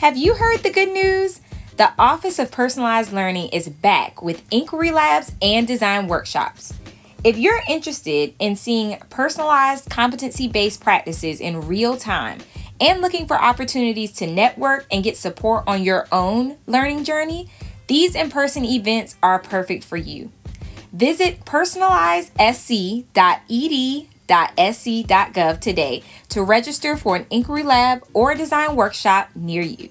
Have you heard the good news? The Office of Personalized Learning is back with inquiry labs and design workshops. If you're interested in seeing personalized competency based practices in real time and looking for opportunities to network and get support on your own learning journey, these in person events are perfect for you. Visit personalizedSC.ed sc.gov today to register for an inquiry lab or a design workshop near you.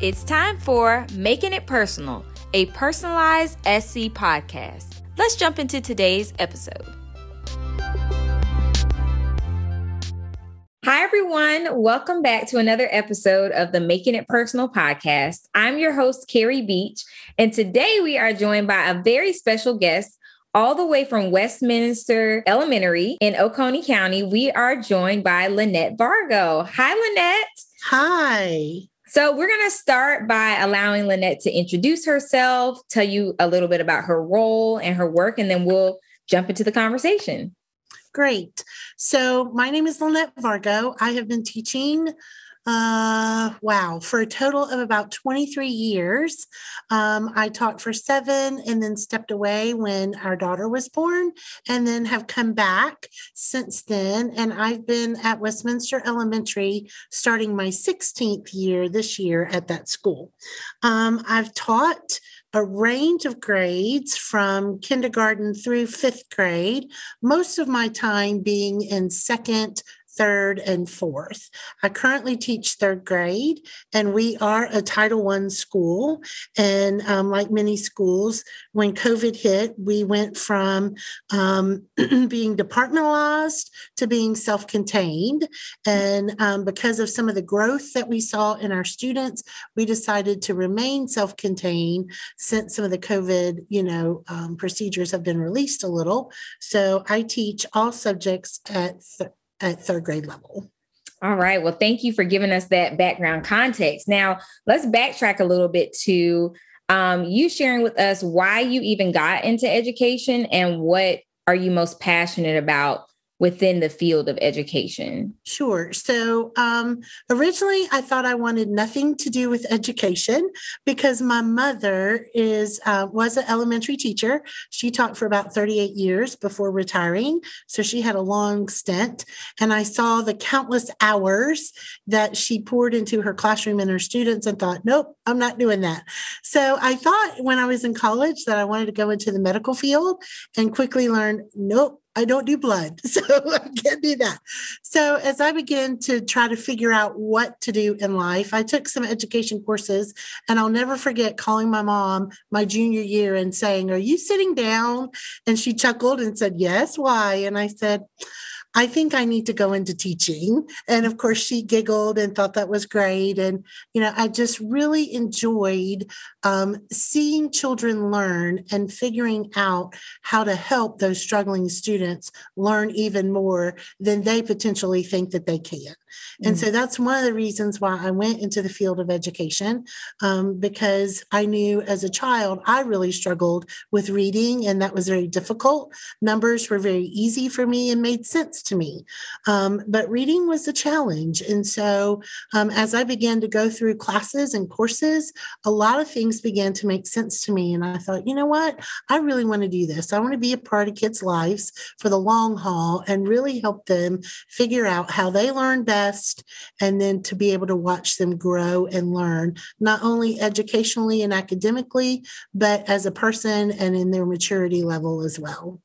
It's time for Making It Personal, a personalized SC podcast. Let's jump into today's episode. Hi, everyone. Welcome back to another episode of the Making It Personal podcast. I'm your host, Carrie Beach, and today we are joined by a very special guest. All the way from Westminster Elementary in Oconee County, we are joined by Lynette Vargo. Hi, Lynette. Hi. So, we're going to start by allowing Lynette to introduce herself, tell you a little bit about her role and her work, and then we'll jump into the conversation. Great. So, my name is Lynette Vargo. I have been teaching, uh, wow, for a total of about 23 years. Um, I taught for seven and then stepped away when our daughter was born, and then have come back since then. And I've been at Westminster Elementary starting my 16th year this year at that school. Um, I've taught a range of grades from kindergarten through fifth grade, most of my time being in second, third, and fourth. I currently teach third grade, and we are a Title I school. And um, like many schools, when COVID hit, we went from um, being departmentalized to being self contained. And um, because of some of the growth that we saw in our students, we decided to remain self contained since some of the COVID, you know, um, procedures have been released a little. So I teach all subjects at th- at third grade level. All right. Well, thank you for giving us that background context. Now, let's backtrack a little bit to um, you sharing with us why you even got into education and what are you most passionate about within the field of education? Sure. So um, originally, I thought I wanted nothing to do with education because my mother is uh, was an elementary teacher. She taught for about 38 years before retiring, so she had a long stint. And I saw the countless hours that she poured into her classroom and her students, and thought, nope, I'm not doing that. So I thought when I was in college that I wanted to go into the medical field, and quickly learned, nope I don't do blood, so I can't do that. So, as I began to try to figure out what to do in life, I took some education courses, and I'll never forget calling my mom my junior year and saying, Are you sitting down? And she chuckled and said, Yes, why? And I said, I think I need to go into teaching. And of course, she giggled and thought that was great. And, you know, I just really enjoyed um, seeing children learn and figuring out how to help those struggling students learn even more than they potentially think that they can. And mm-hmm. so that's one of the reasons why I went into the field of education um, because I knew as a child I really struggled with reading and that was very difficult. Numbers were very easy for me and made sense to me. Um, but reading was a challenge. And so um, as I began to go through classes and courses, a lot of things began to make sense to me. And I thought, you know what? I really want to do this. I want to be a part of kids' lives for the long haul and really help them figure out how they learn best and then to be able to watch them grow and learn, not only educationally and academically, but as a person and in their maturity level as well.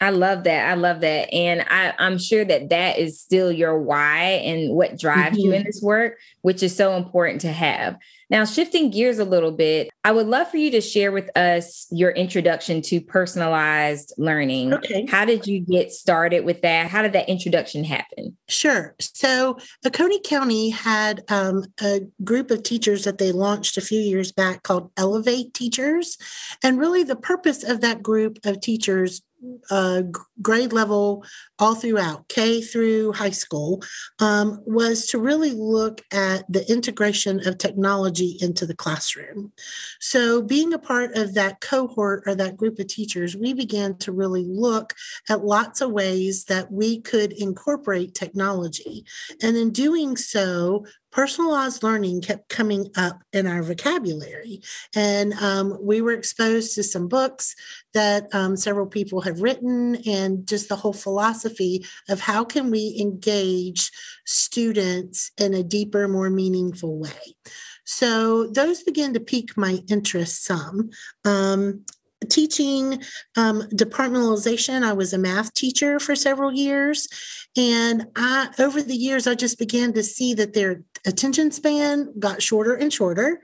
I love that. I love that. And I, I'm sure that that is still your why and what drives mm-hmm. you in this work, which is so important to have. Now, shifting gears a little bit, I would love for you to share with us your introduction to personalized learning. Okay. How did you get started with that? How did that introduction happen? Sure. So, Oconee County had um, a group of teachers that they launched a few years back called Elevate Teachers. And really, the purpose of that group of teachers uh, grade level all throughout K through high school um, was to really look at the integration of technology into the classroom. So, being a part of that cohort or that group of teachers, we began to really look at lots of ways that we could incorporate technology. And in doing so, personalized learning kept coming up in our vocabulary. And um, we were exposed to some books that um, several people have written and just the whole philosophy of how can we engage students in a deeper, more meaningful way. So those began to pique my interest some. Um, teaching um, departmentalization. I was a math teacher for several years. And I, over the years, I just began to see that their attention span got shorter and shorter.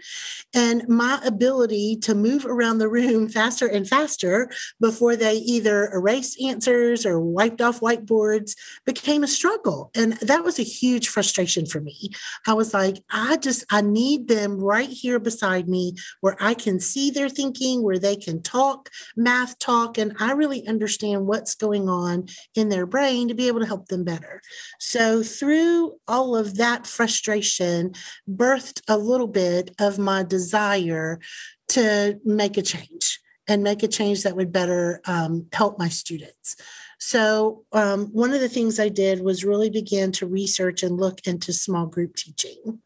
And my ability to move around the room faster and faster before they either erased answers or wiped off whiteboards became a struggle. And that was a huge frustration for me. I was like, I just, I need them right here beside me where I can see their thinking, where they can talk, math talk, and I really understand what's going on in their brain to be able to help them better. So, through all of that frustration, birthed a little bit of my desire to make a change and make a change that would better um, help my students. So, um, one of the things I did was really begin to research and look into small group teaching.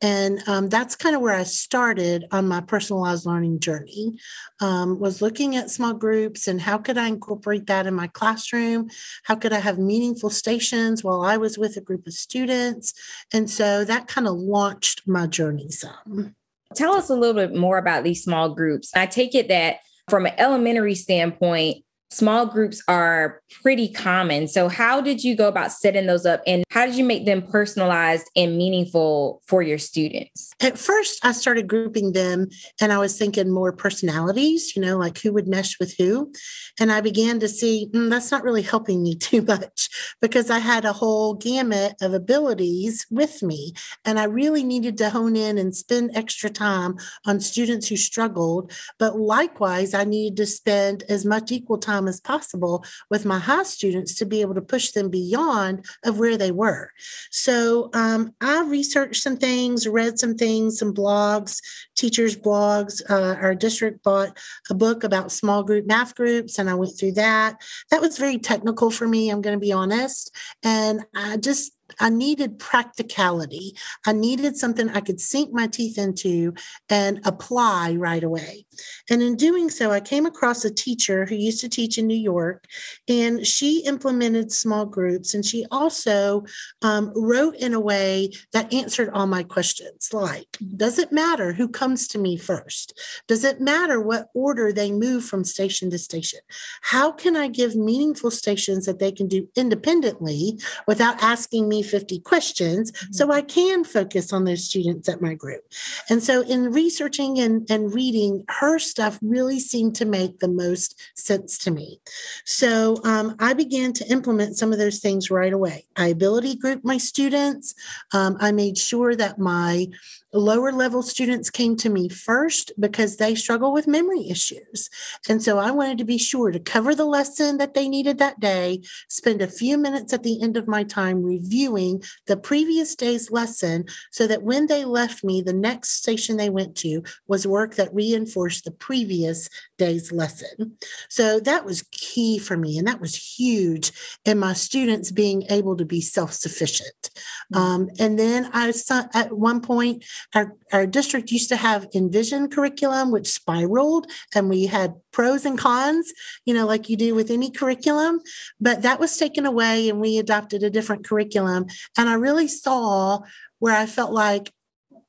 And um, that's kind of where I started on my personalized learning journey, um, was looking at small groups and how could I incorporate that in my classroom? How could I have meaningful stations while I was with a group of students? And so that kind of launched my journey some. Tell us a little bit more about these small groups. I take it that from an elementary standpoint, small groups are pretty common. So, how did you go about setting those up and how did you make them personalized and meaningful for your students? At first, I started grouping them and I was thinking more personalities, you know, like who would mesh with who. And I began to see mm, that's not really helping me too much because I had a whole gamut of abilities with me. And I really needed to hone in and spend extra time on students who struggled. But likewise, I needed to spend as much equal time as possible with my high students to be able to push them beyond of where they were. So um, I researched some things, read some things, some blogs, teachers' blogs. Uh, our district bought a book about small group math groups, and I went through that. That was very technical for me, I'm going to be honest. And I just I needed practicality. I needed something I could sink my teeth into and apply right away. And in doing so, I came across a teacher who used to teach in New York, and she implemented small groups. And she also um, wrote in a way that answered all my questions like, does it matter who comes to me first? Does it matter what order they move from station to station? How can I give meaningful stations that they can do independently without asking me 50 questions mm-hmm. so I can focus on those students at my group? And so, in researching and, and reading her her stuff really seemed to make the most sense to me. So um, I began to implement some of those things right away. I ability grouped my students. Um, I made sure that my lower level students came to me first because they struggle with memory issues. And so I wanted to be sure to cover the lesson that they needed that day, spend a few minutes at the end of my time reviewing the previous day's lesson so that when they left me, the next station they went to was work that reinforced the previous day's lesson. So that was key for me. And that was huge in my students being able to be self sufficient. Mm. Um, and then I, at one point, our, our district used to have Envision curriculum, which spiraled, and we had pros and cons, you know, like you do with any curriculum. But that was taken away, and we adopted a different curriculum. And I really saw where I felt like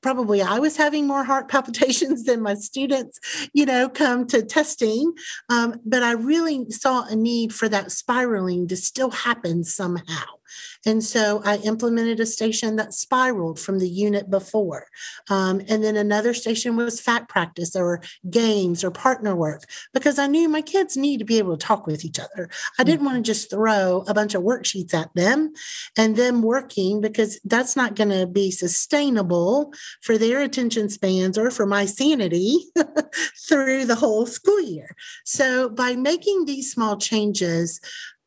probably I was having more heart palpitations than my students, you know, come to testing. Um, but I really saw a need for that spiraling to still happen somehow. And so I implemented a station that spiraled from the unit before. Um, and then another station was fact practice or games or partner work because I knew my kids need to be able to talk with each other. I didn't want to just throw a bunch of worksheets at them and them working because that's not going to be sustainable for their attention spans or for my sanity through the whole school year. So by making these small changes,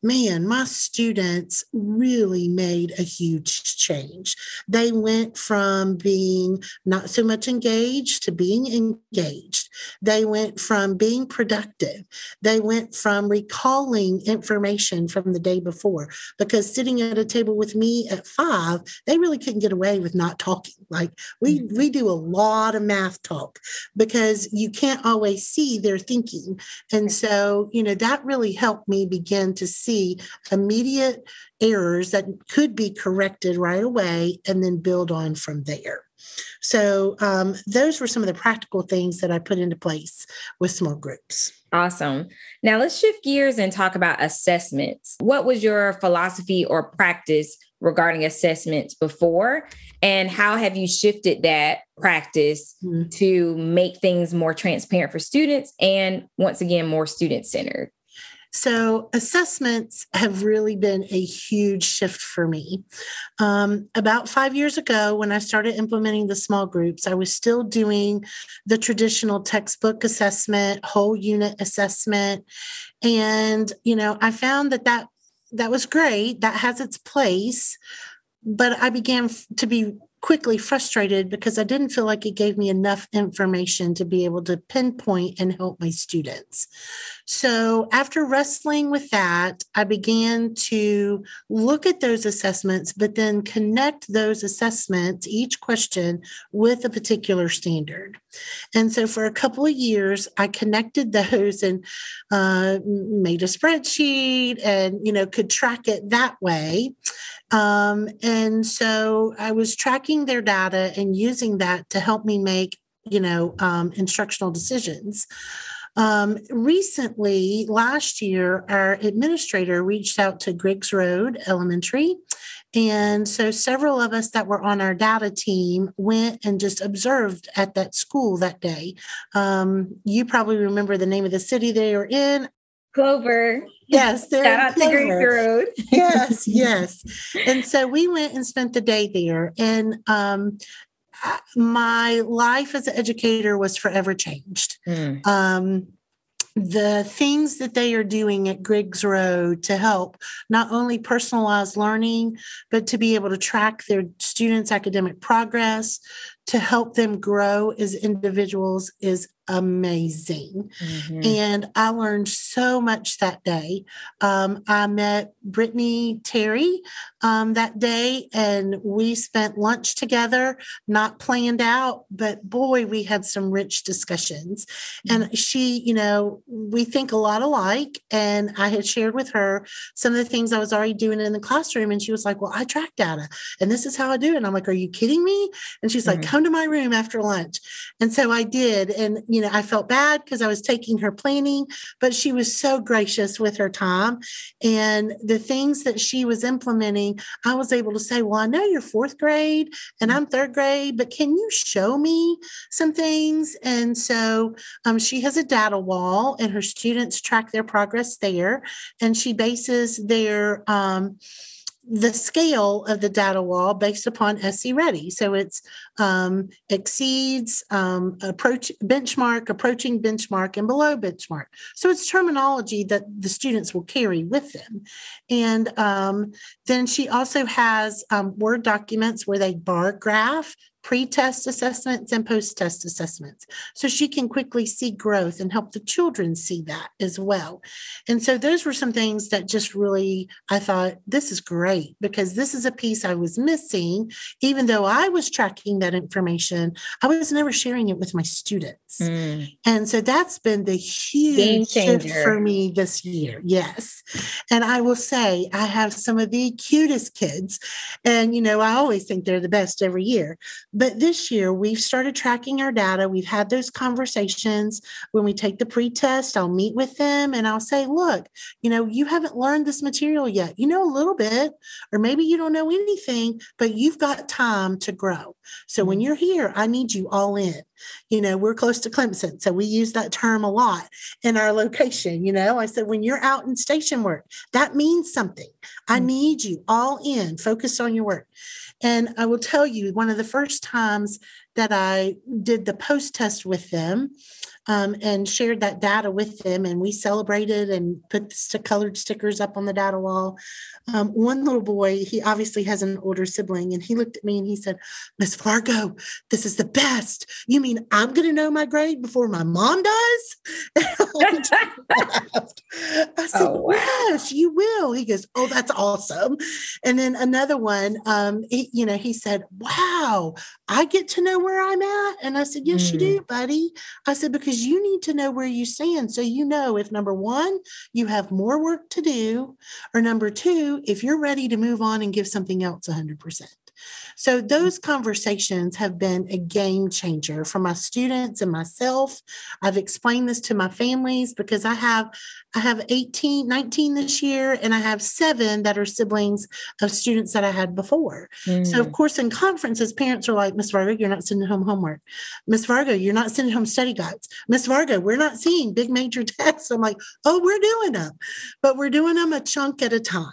man, my students really made a huge change. They went from being not so much engaged to being engaged. They went from being productive. They went from recalling information from the day before because sitting at a table with me at five, they really couldn't get away with not talking. Like we mm-hmm. we do a lot of math talk because you can't always see their thinking. And so, you know, that really helped me begin to see see immediate errors that could be corrected right away and then build on from there. So, um, those were some of the practical things that I put into place with small groups. Awesome. Now, let's shift gears and talk about assessments. What was your philosophy or practice regarding assessments before? And how have you shifted that practice mm-hmm. to make things more transparent for students and, once again, more student centered? So, assessments have really been a huge shift for me. Um, about five years ago, when I started implementing the small groups, I was still doing the traditional textbook assessment, whole unit assessment. And, you know, I found that that, that was great, that has its place. But I began to be quickly frustrated because I didn't feel like it gave me enough information to be able to pinpoint and help my students. So, after wrestling with that, I began to look at those assessments, but then connect those assessments, each question, with a particular standard. And so, for a couple of years, I connected those and uh, made a spreadsheet and, you know, could track it that way. Um, and so I was tracking their data and using that to help me make, you know, um, instructional decisions. Um, recently, last year, our administrator reached out to Griggs Road Elementary. And so several of us that were on our data team went and just observed at that school that day. Um, you probably remember the name of the city they were in. Clover. Yes, shout out to Griggs Road. yes, yes. And so we went and spent the day there, and um, my life as an educator was forever changed. Mm. Um, the things that they are doing at Griggs Road to help not only personalize learning, but to be able to track their students' academic progress, to help them grow as individuals is amazing. Mm-hmm. And I learned so much that day. Um, I met Brittany Terry um, that day, and we spent lunch together, not planned out, but boy, we had some rich discussions. Mm-hmm. And she, you know, we think a lot alike. And I had shared with her some of the things I was already doing in the classroom. And she was like, Well, I track data, and this is how I do it. And I'm like, Are you kidding me? And she's mm-hmm. like, Come to my room after lunch. And so I did. And, you know, I felt bad because I was taking her planning, but she was so gracious with her time. And the things that she was implementing I was able to say, Well, I know you're fourth grade and I'm third grade, but can you show me some things? And so um, she has a data wall and her students track their progress there. And she bases their um, the scale of the data wall based upon SC Ready. So it's um, exceeds, um, approach benchmark, approaching benchmark, and below benchmark. So it's terminology that the students will carry with them. And um, then she also has um, Word documents where they bar graph pre-test assessments and post-test assessments so she can quickly see growth and help the children see that as well. And so those were some things that just really i thought this is great because this is a piece i was missing. Even though i was tracking that information i was never sharing it with my students. Mm. and so that's been the huge shift for me this year yes. And i will say i have some of the cutest kids and you know i always think they're the best every year But this year, we've started tracking our data. We've had those conversations. When we take the pre test, I'll meet with them and I'll say, look, you know, you haven't learned this material yet. You know a little bit, or maybe you don't know anything, but you've got time to grow. So when you're here, I need you all in. You know, we're close to Clemson. So we use that term a lot in our location. You know, I said, when you're out in station work, that means something. I mm. need you all in, focused on your work. And I will tell you, one of the first times that I did the post test with them, um, and shared that data with them. And we celebrated and put the colored stickers up on the data wall. Um, one little boy, he obviously has an older sibling, and he looked at me and he said, Miss Vargo, this is the best. You mean I'm going to know my grade before my mom does? I said, oh, wow. Yes, you will. He goes, Oh, that's awesome. And then another one, um, he, you know, he said, Wow, I get to know where I'm at. And I said, Yes, mm. you do, buddy. I said, Because you need to know where you stand. So you know if number one, you have more work to do, or number two, if you're ready to move on and give something else 100%. So those conversations have been a game changer for my students and myself. I've explained this to my families because I have I have 18, 19 this year, and I have seven that are siblings of students that I had before. Mm. So, of mm. course, in conferences, parents are like, Miss Vargo, you're not sending home homework. Miss Vargo, you're not sending home study guides. Miss Vargo, we're not seeing big major tests. I'm like, oh, we're doing them, but we're doing them a chunk at a time.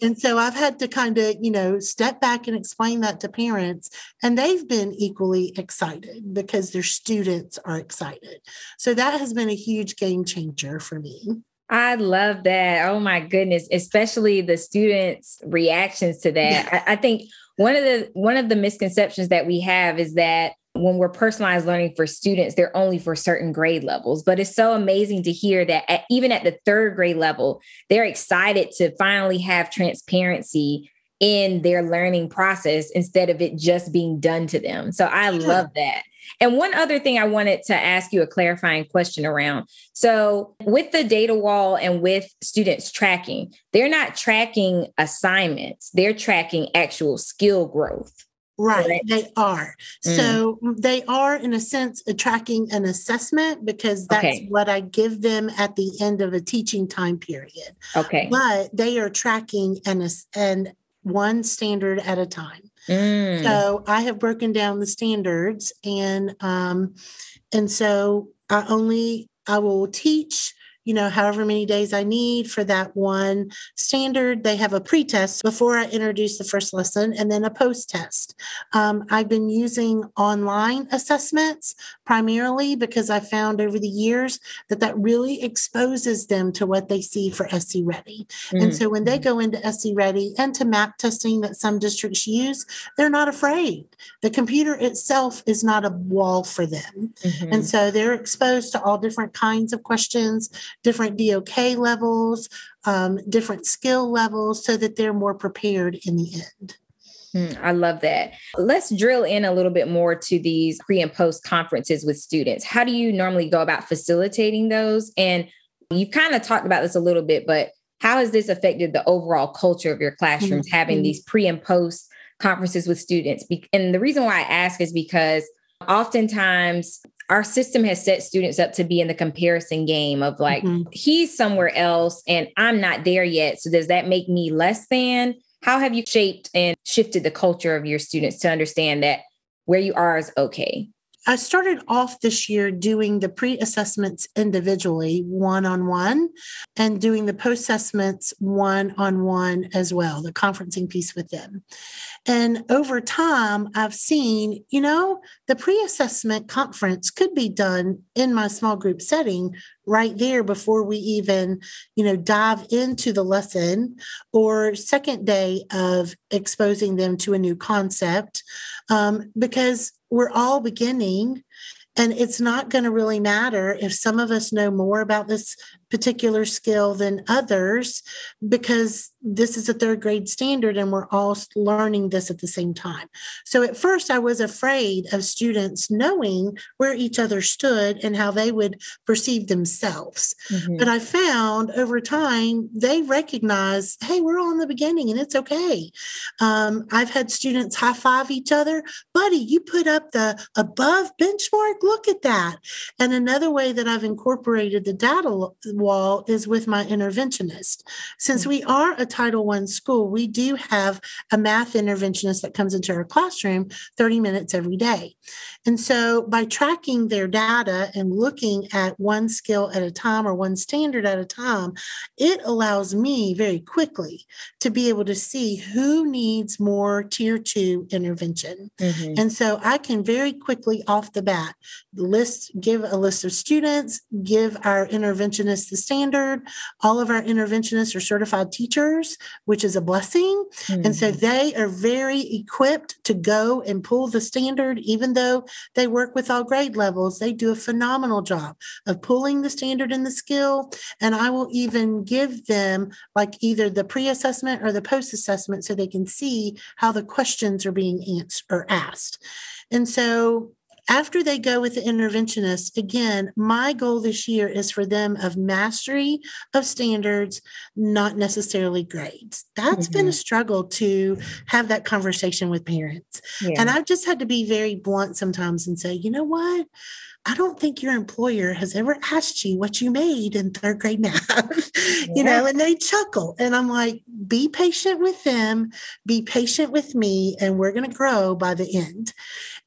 And so I've had to kind of, you know, step back and explain that to parents, and they've been equally excited because their students are excited. So that has been a huge game changer for me. I love that. Oh my goodness, especially the students' reactions to that. Yeah. I, I think one of the one of the misconceptions that we have is that when we're personalized learning for students, they're only for certain grade levels. But it's so amazing to hear that at, even at the third grade level, they're excited to finally have transparency in their learning process instead of it just being done to them. So I love that. And one other thing I wanted to ask you a clarifying question around. So, with the data wall and with students tracking, they're not tracking assignments, they're tracking actual skill growth. Right, they are. Mm. So they are, in a sense, tracking an assessment because that's okay. what I give them at the end of a teaching time period. Okay. But they are tracking an, and one standard at a time. Mm. So I have broken down the standards and um, and so I only I will teach you know, however many days I need for that one standard. They have a pre-test before I introduce the first lesson and then a post-test. Um, I've been using online assessments primarily because I found over the years that that really exposes them to what they see for SC Ready. Mm-hmm. And so when they go into SC Ready and to map testing that some districts use, they're not afraid. The computer itself is not a wall for them. Mm-hmm. And so they're exposed to all different kinds of questions, different DOK levels, um, different skill levels, so that they're more prepared in the end. Hmm, I love that. Let's drill in a little bit more to these pre and post conferences with students. How do you normally go about facilitating those? And you've kind of talked about this a little bit, but how has this affected the overall culture of your classrooms mm-hmm. having these pre and post conferences with students? And the reason why I ask is because oftentimes our system has set students up to be in the comparison game of like, mm-hmm. he's somewhere else and I'm not there yet. So does that make me less than? How have you shaped and shifted the culture of your students to understand that where you are is okay? I started off this year doing the pre assessments individually, one on one, and doing the post assessments one on one as well, the conferencing piece with them. And over time, I've seen, you know, the pre assessment conference could be done in my small group setting right there before we even, you know, dive into the lesson or second day of exposing them to a new concept. Um, because we're all beginning and it's not going to really matter if some of us know more about this particular skill than others because this is a third grade standard and we're all learning this at the same time. So at first, I was afraid of students knowing where each other stood and how they would perceive themselves. Mm-hmm. But I found over time, they recognize, hey, we're all in the beginning and it's okay. Um, I've had students high five each other. Buddy, you put up the above benchmark. Look at that. And another way that I've incorporated the data wall is with my interventionist. Since mm. we are a Title One school, we do have a math interventionist that comes into our classroom 30 minutes every day. And so by tracking their data and looking at one skill at a time or one standard at a time, it allows me very quickly to be able to see who needs more tier two intervention. Mm-hmm. And so I can very quickly off the bat list, give a list of students, give our interventionists the standard. All of our interventionists are certified teachers, which is a blessing. Mm-hmm. And so mm-hmm. they are very equipped to go and pull the standard, even though they work with all grade levels. They do a phenomenal job of pulling the standard and the skill. And I will even give them like either the pre assessment or the post assessment so they can see how the questions are being answered or asked. And so after they go with the interventionist, again, my goal this year is for them of mastery of standards, not necessarily grades. That's mm-hmm. been a mm-hmm. struggle to have that conversation with parents. Yeah. And I've just had to be very blunt sometimes and say, you know what? I don't think your employer has ever asked you what you made in third grade math, yeah. you know, and they chuckle. And I'm like, be patient with them, be patient with me, and we're going to grow by the end.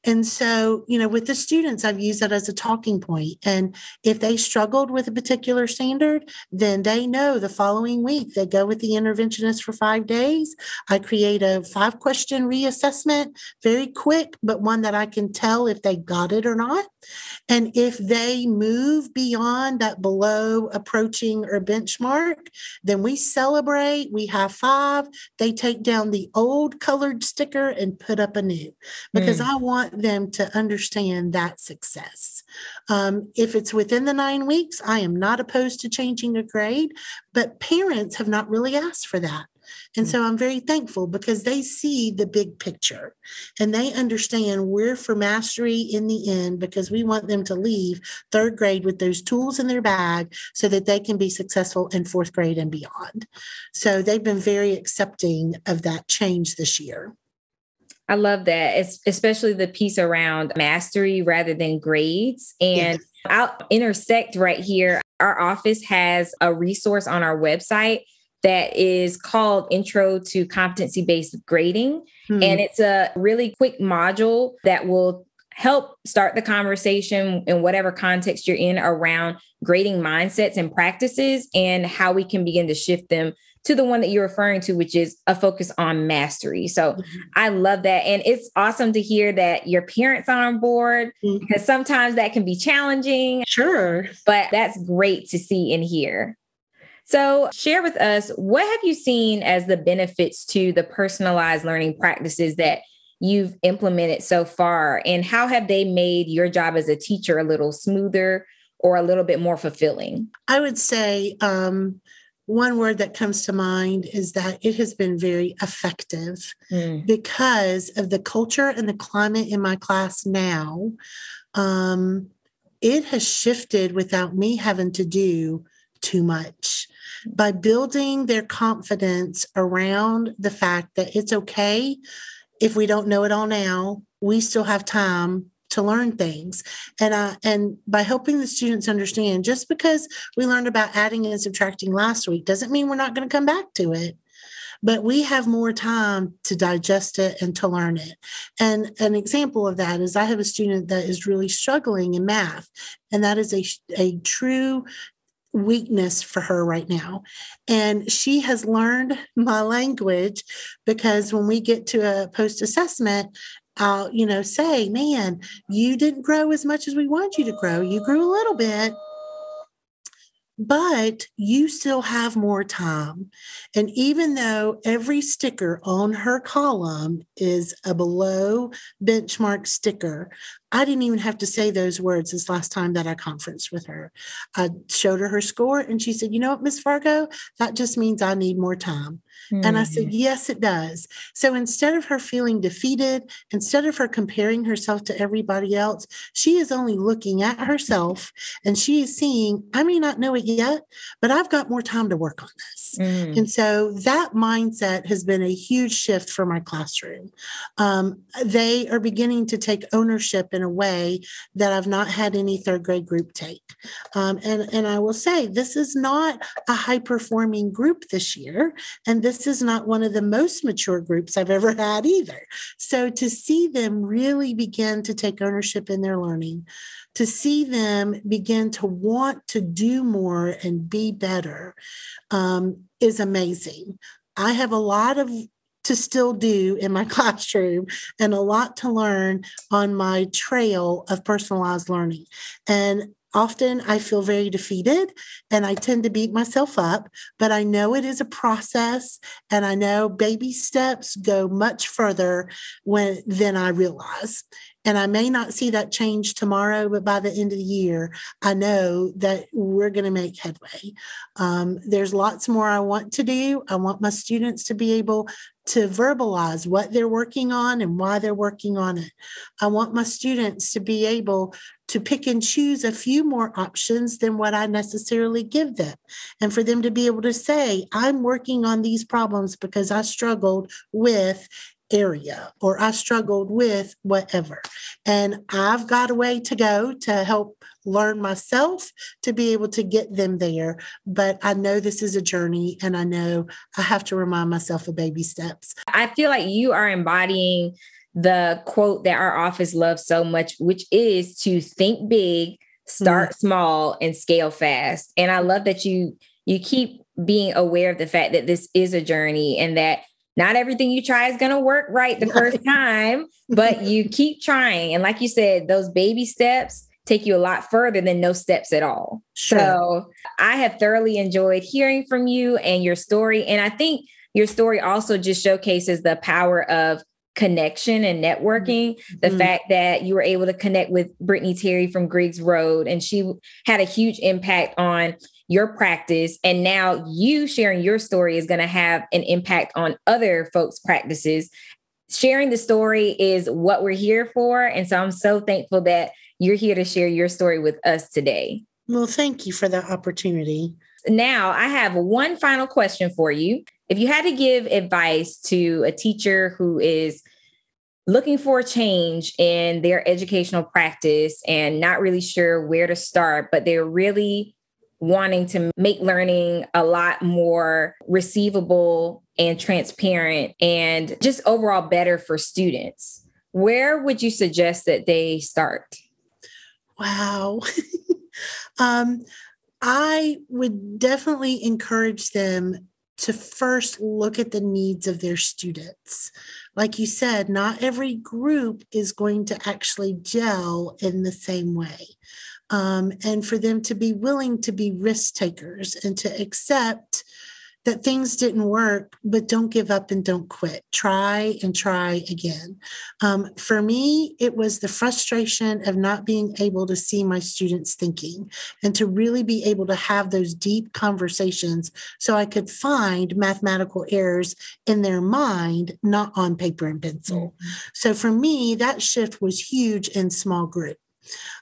And so, you know, with the students, I've used that as a talking point. And if they struggled with a particular standard, then they know the following week they go with the interventionist for five days. I create a five question reassessment, very quick, but one that I can tell if they got it or not. And if they move beyond that below approaching or benchmark, then we celebrate, we have five. They take down the old colored sticker and put up a new because mm. I want them to understand that success. Um, if it's within the nine weeks, I am not opposed to changing a grade, but parents have not really asked for that. And hmm. so I'm very thankful because they see the big picture and they understand we're for mastery in the end because we want them to leave third grade with those tools in their bag so that they can be successful in fourth grade and beyond. So they've been very accepting of that change this year. I love that, it's especially the piece around mastery rather than grades. And yes. I'll intersect right here. Our office has a resource on our website that is called Intro to Competency Based Grading. Hmm. And it's a really quick module that will help start the conversation in whatever context you're in around grading mindsets and practices and how we can begin to shift them to the one that you're referring to, which is a focus on mastery. So mm-hmm. I love that. And it's awesome to hear that your parents are on board mm-hmm. because sometimes that can be challenging. Sure. But that's great to see and hear. So, share with us what have you seen as the benefits to the personalized learning practices that you've implemented so far, and how have they made your job as a teacher a little smoother or a little bit more fulfilling? I would say um, one word that comes to mind is that it has been very effective mm. because of the culture and the climate in my class now. Um, it has shifted without me having to do too much by building their confidence around the fact that it's okay if we don't know it all now, we still have time to learn things and uh, and by helping the students understand just because we learned about adding and subtracting last week doesn't mean we're not going to come back to it but we have more time to digest it and to learn it. And an example of that is I have a student that is really struggling in math, and that is a, a true weakness for her right now. And she has learned my language because when we get to a post assessment, I'll, you know, say, man, you didn't grow as much as we want you to grow. You grew a little bit, but you still have more time. And even though every sticker on her column is a below benchmark sticker, I didn't even have to say those words this last time that I conferenced with her. I showed her her score and she said, You know what, Miss Vargo? That just means I need more time. Mm-hmm. And I said, mm-hmm. Yes, it does. So instead of her feeling defeated, instead of her comparing herself to everybody else, she is only looking at herself and she is seeing, I may not know it yet, but I've got more time to work on this. Mm. And so that mindset has been a huge shift for my classroom. Um, they are beginning to take ownership in a way that I've not had any third grade group take. Um, and, and I will say, this is not a high performing group this year. And this is not one of the most mature groups I've ever had either. So to see them really begin to take ownership in their learning, to see them begin to want to do more and be better um, is amazing. I have a lot of to still do in my classroom and a lot to learn on my trail of personalized learning. And often I feel very defeated and I tend to beat myself up, but I know it is a process and I know baby steps go much further when than I realize. And I may not see that change tomorrow, but by the end of the year, I know that we're going to make headway. Um, there's lots more I want to do. I want my students to be able to verbalize what they're working on and why they're working on it. I want my students to be able to pick and choose a few more options than what I necessarily give them. And for them to be able to say, I'm working on these problems because I struggled with area or I struggled with whatever. And I've got a way to go to help learn myself to be able to get them there. But I know this is a journey and I know I have to remind myself of baby steps. I feel like you are embodying the quote that our office loves so much, which is to think big, start mm-hmm. small, and scale fast. And I love that you you keep being aware of the fact that this is a journey and that not everything you try is going to work right the first time, but you keep trying. And like you said, those baby steps take you a lot further than no steps at all. Sure. So I have thoroughly enjoyed hearing from you and your story. And I think your story also just showcases the power of connection and networking. Mm-hmm. The fact that you were able to connect with Brittany Terry from Griggs Road, and she had a huge impact on your practice. And now you sharing your story is going to have an impact on other folks' practices. Sharing the story is what we're here for. And so I'm so thankful that you're here to share your story with us today. Well, thank you for that opportunity. Now, I have one final question for you. If you had to give advice to a teacher who is looking for a change in their educational practice and not really sure where to start, but they're really wanting to make learning a lot more receivable and transparent and just overall better for students. Where would you suggest that they start? Wow. um, I would definitely encourage them to first look at the needs of their students. Like you said, not every group is going to actually gel in the same way um, and for them to be willing to be risk takers and to accept that things didn't work, but don't give up and don't quit. Try and try again. Um, for me, it was the frustration of not being able to see my students thinking and to really be able to have those deep conversations so I could find mathematical errors in their mind, not on paper and pencil. Mm-hmm. So for me, that shift was huge in small group.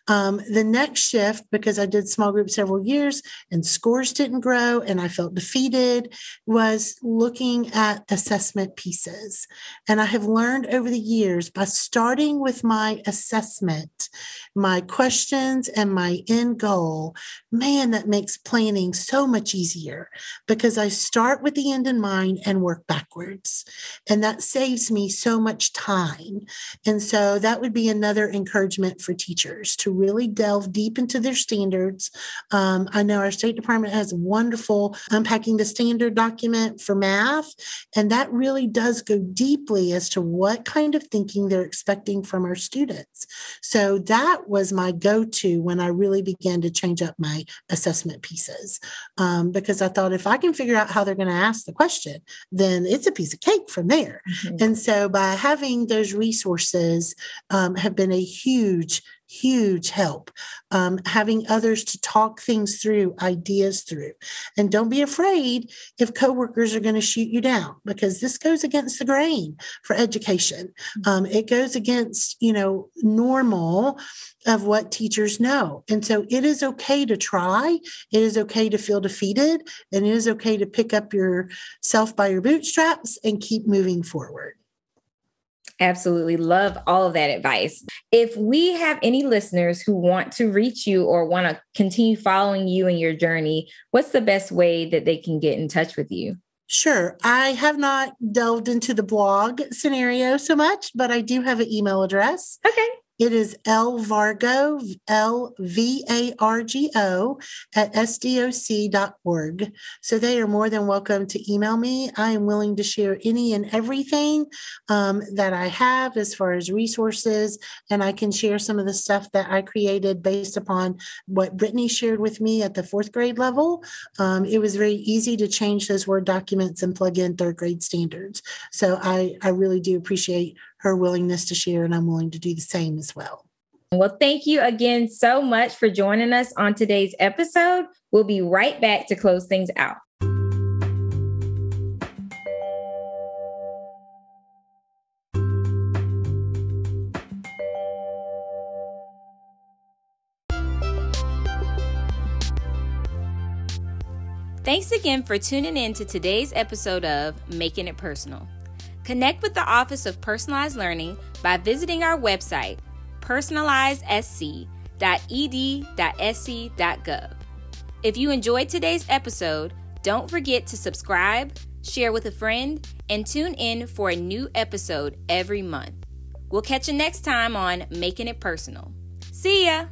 Um, the next shift, because I did small group several years and scores didn't grow and I felt defeated, was looking at assessment pieces. And I have learned over the years by starting with my assessment, my questions, and my end goal, man, that makes planning so much easier because I start with the end in mind and work backwards. And that saves me so much time. And so that would be another encouragement for teachers to really delve deep into their standards. Um, I know our State Department has a wonderful unpacking the standard document for math, and that really does go deeply as to what kind of thinking they're expecting from our students. So that was my go to when I really began to change up my assessment pieces. Um, because I thought if I can figure out how they're going to ask the question, then it's a piece of cake from there. Mm-hmm. And so by having those resources um, have been a huge huge help. Um, having others to talk things through, ideas through. And don't be afraid if coworkers are going to shoot you down because this goes against the grain for education. Mm-hmm. Um, it goes against, you know, normal of what teachers know. And so it is okay to try. It is okay to feel defeated. And it is okay to pick up yourself by your bootstraps and keep moving forward. Absolutely love all of that advice. If we have any listeners who want to reach you or want to continue following you in your journey, what's the best way that they can get in touch with you? Sure. I have not delved into the blog scenario so much, but I do have an email address. Okay. It is L Vargo, L V A R G O, at sdoc.org. So they are more than welcome to email me. I am willing to share any and everything um, that I have as far as resources, and I can share some of the stuff that I created based upon what Brittany shared with me at the fourth grade level. Um, it was very easy to change those Word documents and plug in third grade standards. So I, I really do appreciate her willingness to share, and I'm willing to do the same as well. Well, thank you again so much for joining us on today's episode. We'll be right back to close things out. Thanks again for tuning in to today's episode of Making It Personal. Connect with the Office of Personalized Learning by visiting our website, personalizesc.ed.sc.gov. If you enjoyed today's episode, don't forget to subscribe, share with a friend, and tune in for a new episode every month. We'll catch you next time on Making It Personal. See ya!